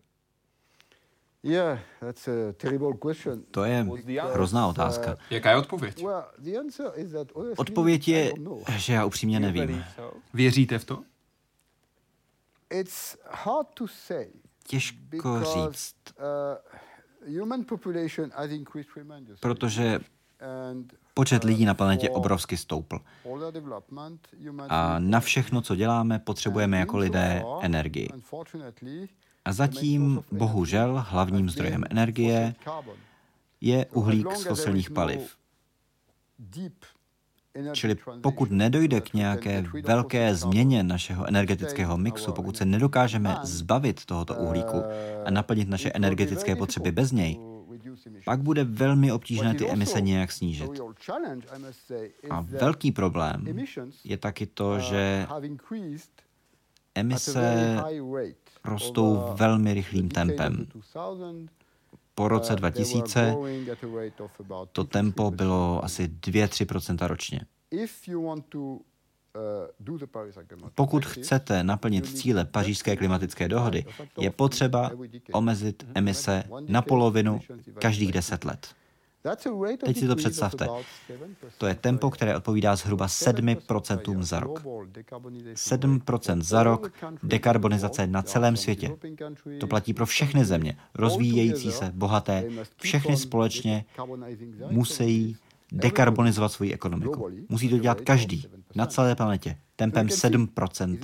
To je hrozná otázka. Jaká je odpověď? Odpověď je, že já upřímně nevím. Věříte v to? Těžko říct. Protože počet lidí na planetě obrovsky stoupl. A na všechno, co děláme, potřebujeme jako lidé energii. A zatím, bohužel, hlavním zdrojem energie je uhlík z fosilních paliv. Čili pokud nedojde k nějaké velké změně našeho energetického mixu, pokud se nedokážeme zbavit tohoto uhlíku a naplnit naše energetické potřeby bez něj, pak bude velmi obtížné ty emise nějak snížit. A velký problém je taky to, že emise rostou velmi rychlým tempem. Po roce 2000 to tempo bylo asi 2-3% ročně. Pokud chcete naplnit cíle pařížské klimatické dohody, je potřeba omezit emise na polovinu každých deset let. Teď si to představte. To je tempo, které odpovídá zhruba 7% za rok. 7% za rok dekarbonizace na celém světě. To platí pro všechny země, rozvíjející se, bohaté. Všechny společně musí dekarbonizovat svoji ekonomiku. Musí to dělat každý na celé planetě tempem 7%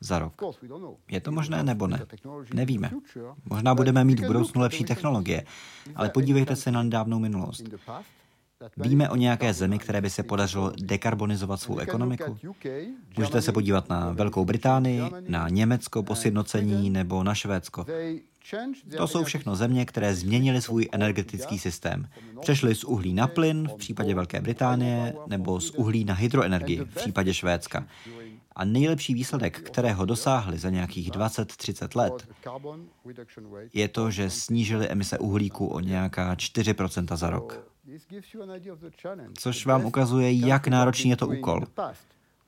za rok. Je to možné nebo ne? Nevíme. Možná budeme mít v budoucnu lepší technologie, ale podívejte se na nedávnou minulost. Víme o nějaké zemi, které by se podařilo dekarbonizovat svou ekonomiku? Můžete se podívat na Velkou Británii, na Německo po sjednocení nebo na Švédsko. To jsou všechno země, které změnily svůj energetický systém. Přešly z uhlí na plyn v případě Velké Británie nebo z uhlí na hydroenergii v případě Švédska. A nejlepší výsledek, kterého dosáhli za nějakých 20-30 let, je to, že snížili emise uhlíku o nějaká 4% za rok. Což vám ukazuje, jak náročný je to úkol.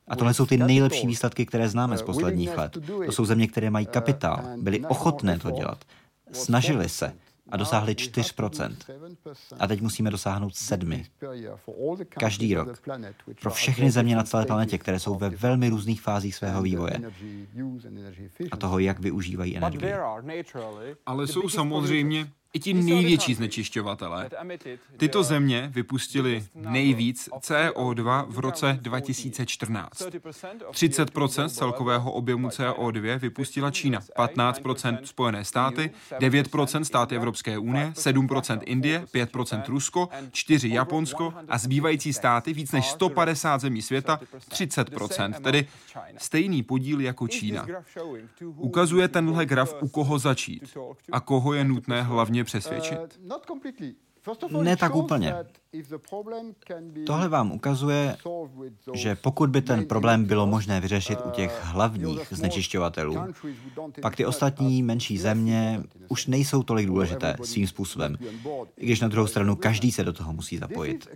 A tohle jsou ty nejlepší výsledky, které známe z posledních let. To jsou země, které mají kapitál, byly ochotné to dělat, snažili se a dosáhli 4%. A teď musíme dosáhnout 7. Každý rok. Pro všechny země na celé planetě, které jsou ve velmi různých fázích svého vývoje a toho, jak využívají energii. Ale jsou samozřejmě i ti největší znečišťovatelé. Tyto země vypustili nejvíc CO2 v roce 2014. 30% z celkového objemu CO2 vypustila Čína, 15% Spojené státy, 9% státy Evropské unie, 7% Indie, 5% Rusko, 4 Japonsko a zbývající státy víc než 150 zemí světa 30%, tedy stejný podíl jako Čína. Ukazuje tenhle graf, u koho začít a koho je nutné hlavně přesvědčit? Ne tak úplně. Tohle vám ukazuje, že pokud by ten problém bylo možné vyřešit u těch hlavních znečišťovatelů, pak ty ostatní menší země už nejsou tolik důležité svým způsobem, i když na druhou stranu každý se do toho musí zapojit.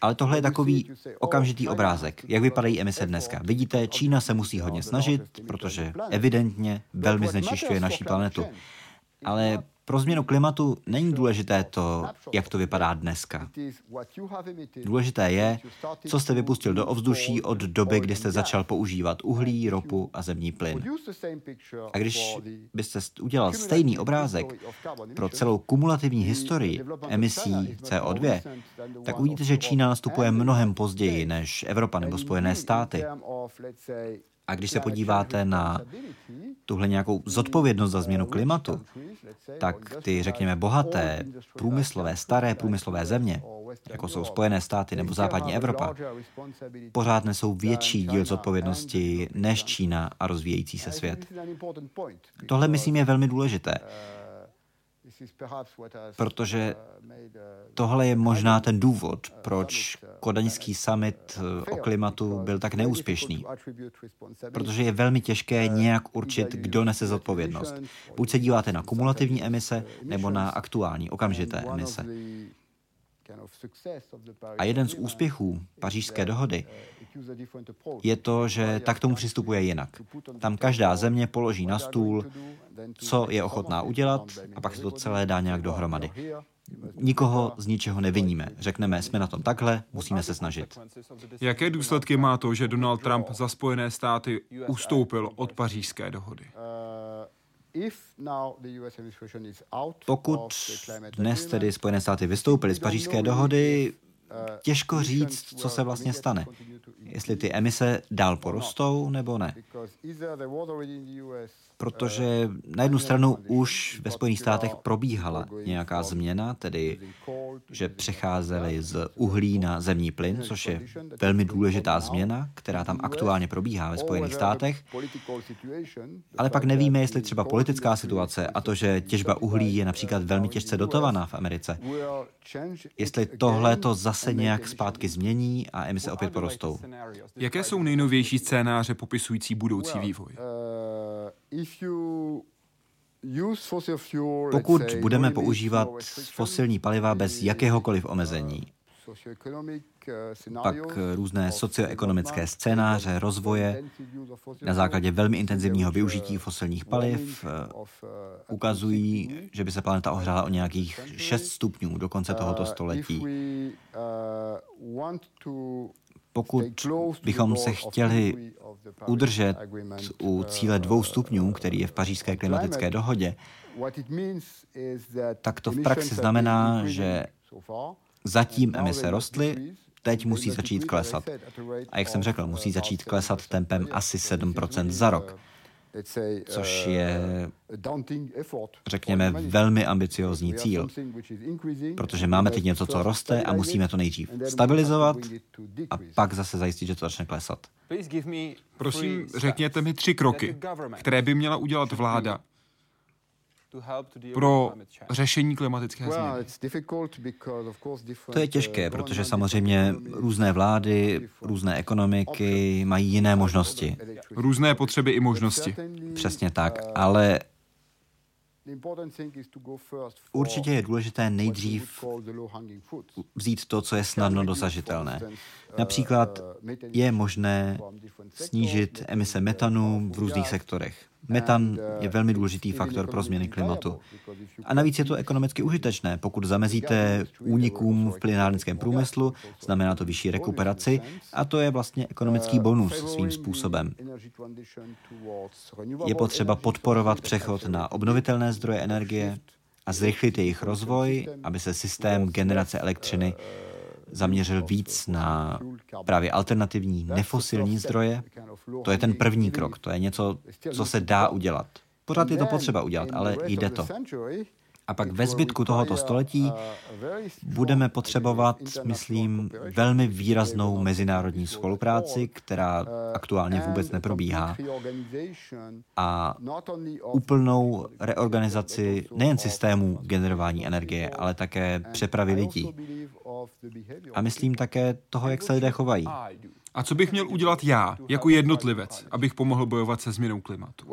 Ale tohle je takový okamžitý obrázek, jak vypadají emise dneska. Vidíte, Čína se musí hodně snažit, protože evidentně velmi znečišťuje naší planetu. Ale pro změnu klimatu není důležité to, jak to vypadá dneska. Důležité je, co jste vypustil do ovzduší od doby, kdy jste začal používat uhlí, ropu a zemní plyn. A když byste udělal stejný obrázek pro celou kumulativní historii emisí CO2, tak uvidíte, že Čína nastupuje mnohem později než Evropa nebo Spojené státy. A když se podíváte na tuhle nějakou zodpovědnost za změnu klimatu, tak ty, řekněme, bohaté, průmyslové, staré průmyslové země, jako jsou Spojené státy nebo západní Evropa, pořád nesou větší díl zodpovědnosti než Čína a rozvíjející se svět. Tohle, myslím, je velmi důležité protože tohle je možná ten důvod, proč kodaňský summit o klimatu byl tak neúspěšný. Protože je velmi těžké nějak určit, kdo nese zodpovědnost. Buď se díváte na kumulativní emise, nebo na aktuální, okamžité emise. A jeden z úspěchů pařížské dohody je to, že tak tomu přistupuje jinak. Tam každá země položí na stůl, co je ochotná udělat a pak se to celé dá nějak dohromady. Nikoho z ničeho neviníme. Řekneme, jsme na tom takhle, musíme se snažit. Jaké důsledky má to, že Donald Trump za Spojené státy ustoupil od pařížské dohody? Pokud dnes tedy Spojené státy vystoupily z pařížské dohody, těžko říct, co se vlastně stane. Jestli ty emise dál porostou nebo ne protože na jednu stranu už ve Spojených státech probíhala nějaká změna, tedy že přecházeli z uhlí na zemní plyn, což je velmi důležitá změna, která tam aktuálně probíhá ve Spojených státech. Ale pak nevíme, jestli třeba politická situace a to, že těžba uhlí je například velmi těžce dotovaná v Americe, jestli tohle to zase nějak zpátky změní a emise opět porostou. Jaké jsou nejnovější scénáře popisující budoucí vývoj? Pokud budeme používat fosilní paliva bez jakéhokoliv omezení, pak různé socioekonomické scénáře rozvoje na základě velmi intenzivního využití fosilních paliv ukazují, že by se planeta ohřála o nějakých 6 stupňů do konce tohoto století. Pokud bychom se chtěli udržet u cíle dvou stupňů, který je v pařížské klimatické dohodě, tak to v praxi znamená, že zatím emise rostly, teď musí začít klesat. A jak jsem řekl, musí začít klesat tempem asi 7% za rok což je, řekněme, velmi ambiciozní cíl, protože máme teď něco, co roste a musíme to nejdřív stabilizovat a pak zase zajistit, že to začne klesat. Prosím, řekněte mi tři kroky, které by měla udělat vláda, pro řešení klimatické změny? To je těžké, protože samozřejmě různé vlády, různé ekonomiky mají jiné možnosti. Různé potřeby i možnosti. Přesně tak, ale Určitě je důležité nejdřív vzít to, co je snadno dosažitelné. Například je možné snížit emise metanu v různých sektorech. Metan je velmi důležitý faktor pro změny klimatu. A navíc je to ekonomicky užitečné. Pokud zamezíte únikům v plynárnickém průmyslu, znamená to vyšší rekuperaci a to je vlastně ekonomický bonus svým způsobem. Je potřeba podporovat přechod na obnovitelné zdroje energie a zrychlit jejich rozvoj, aby se systém generace elektřiny zaměřil víc na právě alternativní nefosilní zdroje. To je ten první krok, to je něco, co se dá udělat. Pořád je to potřeba udělat, ale jde to. A pak ve zbytku tohoto století budeme potřebovat, myslím, velmi výraznou mezinárodní spolupráci, která aktuálně vůbec neprobíhá. A úplnou reorganizaci nejen systému generování energie, ale také přepravy lidí. A myslím také toho, jak se lidé chovají. A co bych měl udělat já, jako jednotlivec, abych pomohl bojovat se změnou klimatu?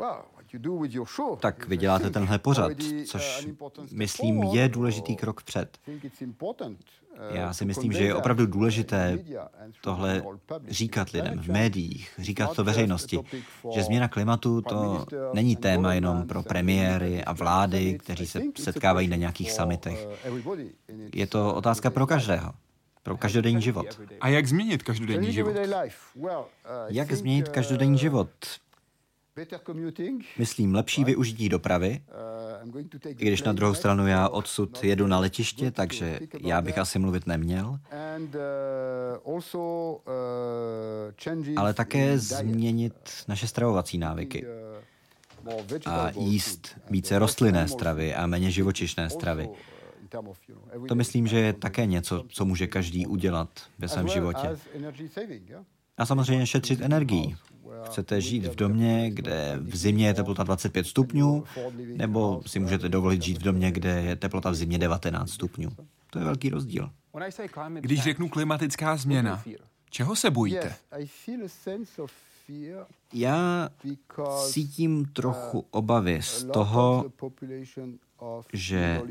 Tak vy děláte tenhle pořad, což myslím je důležitý krok vpřed. Já si myslím, že je opravdu důležité tohle říkat lidem v médiích, říkat to veřejnosti, že změna klimatu to není téma jenom pro premiéry a vlády, kteří se setkávají na nějakých samitech. Je to otázka pro každého pro každodenní život. A jak změnit každodenní život? Jak změnit každodenní život? Myslím, lepší využití dopravy, i když na druhou stranu já odsud jedu na letiště, takže já bych asi mluvit neměl. Ale také změnit naše stravovací návyky. A jíst více rostlinné stravy a méně živočišné stravy. To myslím, že je také něco, co může každý udělat ve svém životě. A samozřejmě šetřit energii. Chcete žít v domě, kde v zimě je teplota 25 stupňů, nebo si můžete dovolit žít v domě, kde je teplota v zimě 19 stupňů. To je velký rozdíl. Když řeknu klimatická změna, čeho se bojíte? Já cítím trochu obavy z toho, že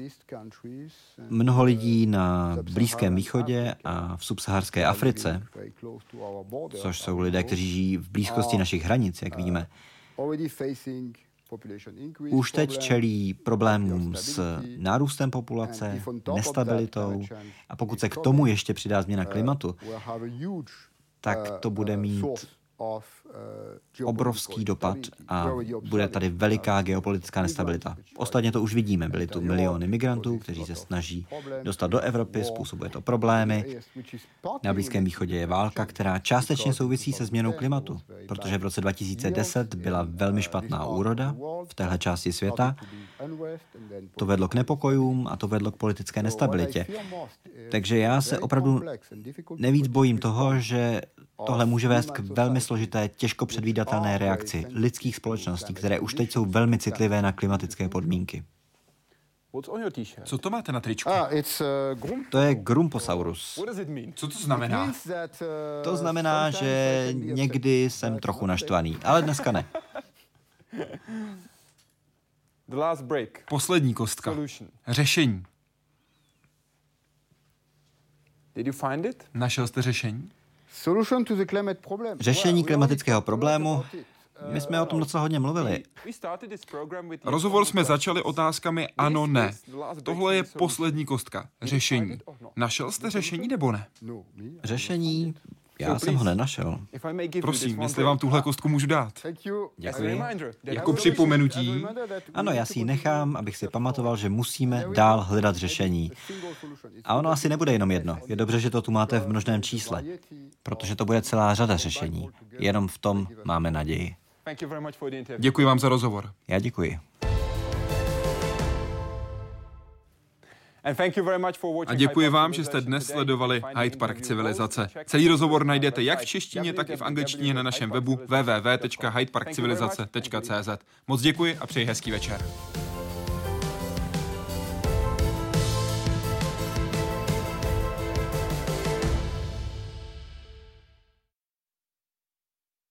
mnoho lidí na Blízkém východě a v subsaharské Africe, což jsou lidé, kteří žijí v blízkosti našich hranic, jak víme, už teď čelí problémům s nárůstem populace, nestabilitou. a pokud se k tomu ještě přidá změna klimatu, tak to bude mít obrovský dopad a bude tady veliká geopolitická nestabilita. Ostatně to už vidíme, byly tu miliony migrantů, kteří se snaží dostat do Evropy, způsobuje to problémy. Na Blízkém východě je válka, která částečně souvisí se změnou klimatu, protože v roce 2010 byla velmi špatná úroda v téhle části světa. To vedlo k nepokojům a to vedlo k politické nestabilitě. Takže já se opravdu nejvíc bojím toho, že Tohle může vést k velmi složité, těžko předvídatelné reakci lidských společností, které už teď jsou velmi citlivé na klimatické podmínky. Co to máte na tričku? Ah, to je Grumposaurus. Co to znamená? Uh, to znamená, že někdy jsem trochu naštvaný, ale dneska ne. Poslední kostka. Řešení. Našel jste řešení? Řešení klimatického problému my jsme o tom docela hodně mluvili. Rozhovor jsme začali otázkami ano, ne. Tohle je poslední kostka. Řešení. Našel jste řešení nebo ne? Řešení? Já jsem ho nenašel. Prosím, jestli vám tuhle kostku můžu dát. Děkuji. Jako připomenutí. Ano, já si ji nechám, abych si pamatoval, že musíme dál hledat řešení. A ono asi nebude jenom jedno. Je dobře, že to tu máte v množném čísle, protože to bude celá řada řešení. Jenom v tom máme naději. Děkuji vám za rozhovor. Já děkuji. A děkuji vám, že jste dnes sledovali Hyde Park civilizace. Celý rozhovor najdete jak v češtině, tak i v angličtině na našem webu www.hydeparkcivilizace.cz. Moc děkuji a přeji hezký večer.